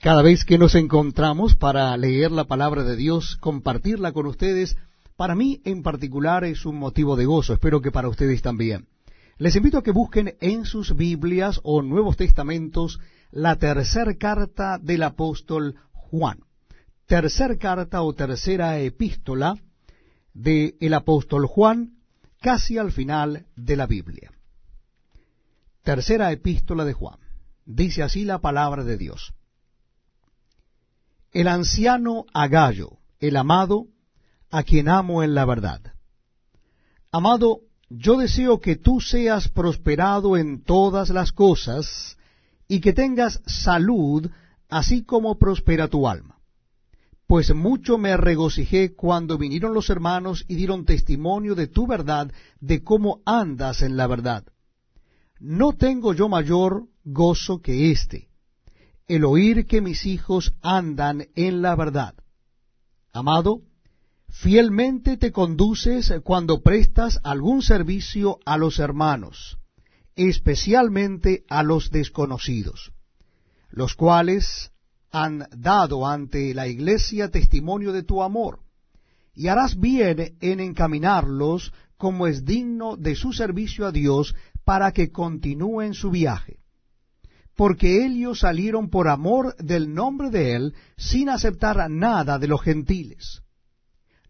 cada vez que nos encontramos para leer la palabra de Dios, compartirla con ustedes, para mí en particular es un motivo de gozo, espero que para ustedes también. Les invito a que busquen en sus Biblias o Nuevos Testamentos la tercera carta del apóstol Juan. Tercer carta o tercera epístola del apóstol Juan, casi al final de la Biblia. Tercera epístola de Juan. Dice así la palabra de Dios el anciano Agallo, el amado, a quien amo en la verdad. Amado, yo deseo que tú seas prosperado en todas las cosas y que tengas salud, así como prospera tu alma. Pues mucho me regocijé cuando vinieron los hermanos y dieron testimonio de tu verdad, de cómo andas en la verdad. No tengo yo mayor gozo que éste el oír que mis hijos andan en la verdad. Amado, fielmente te conduces cuando prestas algún servicio a los hermanos, especialmente a los desconocidos, los cuales han dado ante la iglesia testimonio de tu amor, y harás bien en encaminarlos como es digno de su servicio a Dios para que continúen su viaje porque ellos salieron por amor del nombre de Él, sin aceptar nada de los gentiles.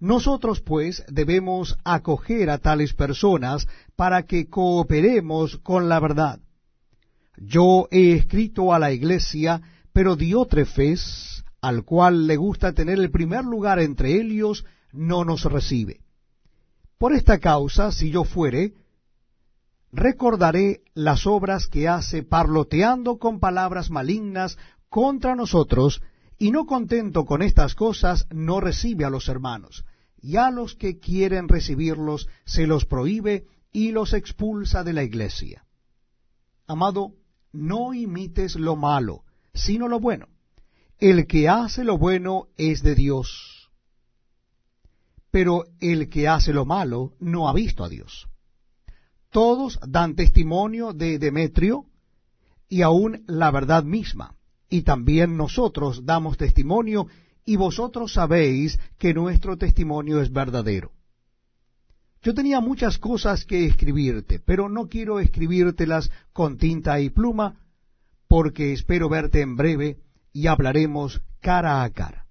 Nosotros, pues, debemos acoger a tales personas para que cooperemos con la verdad. Yo he escrito a la iglesia, pero Diótrefes, al cual le gusta tener el primer lugar entre ellos, no nos recibe. Por esta causa, si yo fuere, recordaré las obras que hace parloteando con palabras malignas contra nosotros, y no contento con estas cosas, no recibe a los hermanos, y a los que quieren recibirlos se los prohíbe y los expulsa de la iglesia. Amado, no imites lo malo, sino lo bueno. El que hace lo bueno es de Dios, pero el que hace lo malo no ha visto a Dios todos dan testimonio de Demetrio y aún la verdad misma. Y también nosotros damos testimonio y vosotros sabéis que nuestro testimonio es verdadero. Yo tenía muchas cosas que escribirte, pero no quiero escribírtelas con tinta y pluma, porque espero verte en breve y hablaremos cara a cara.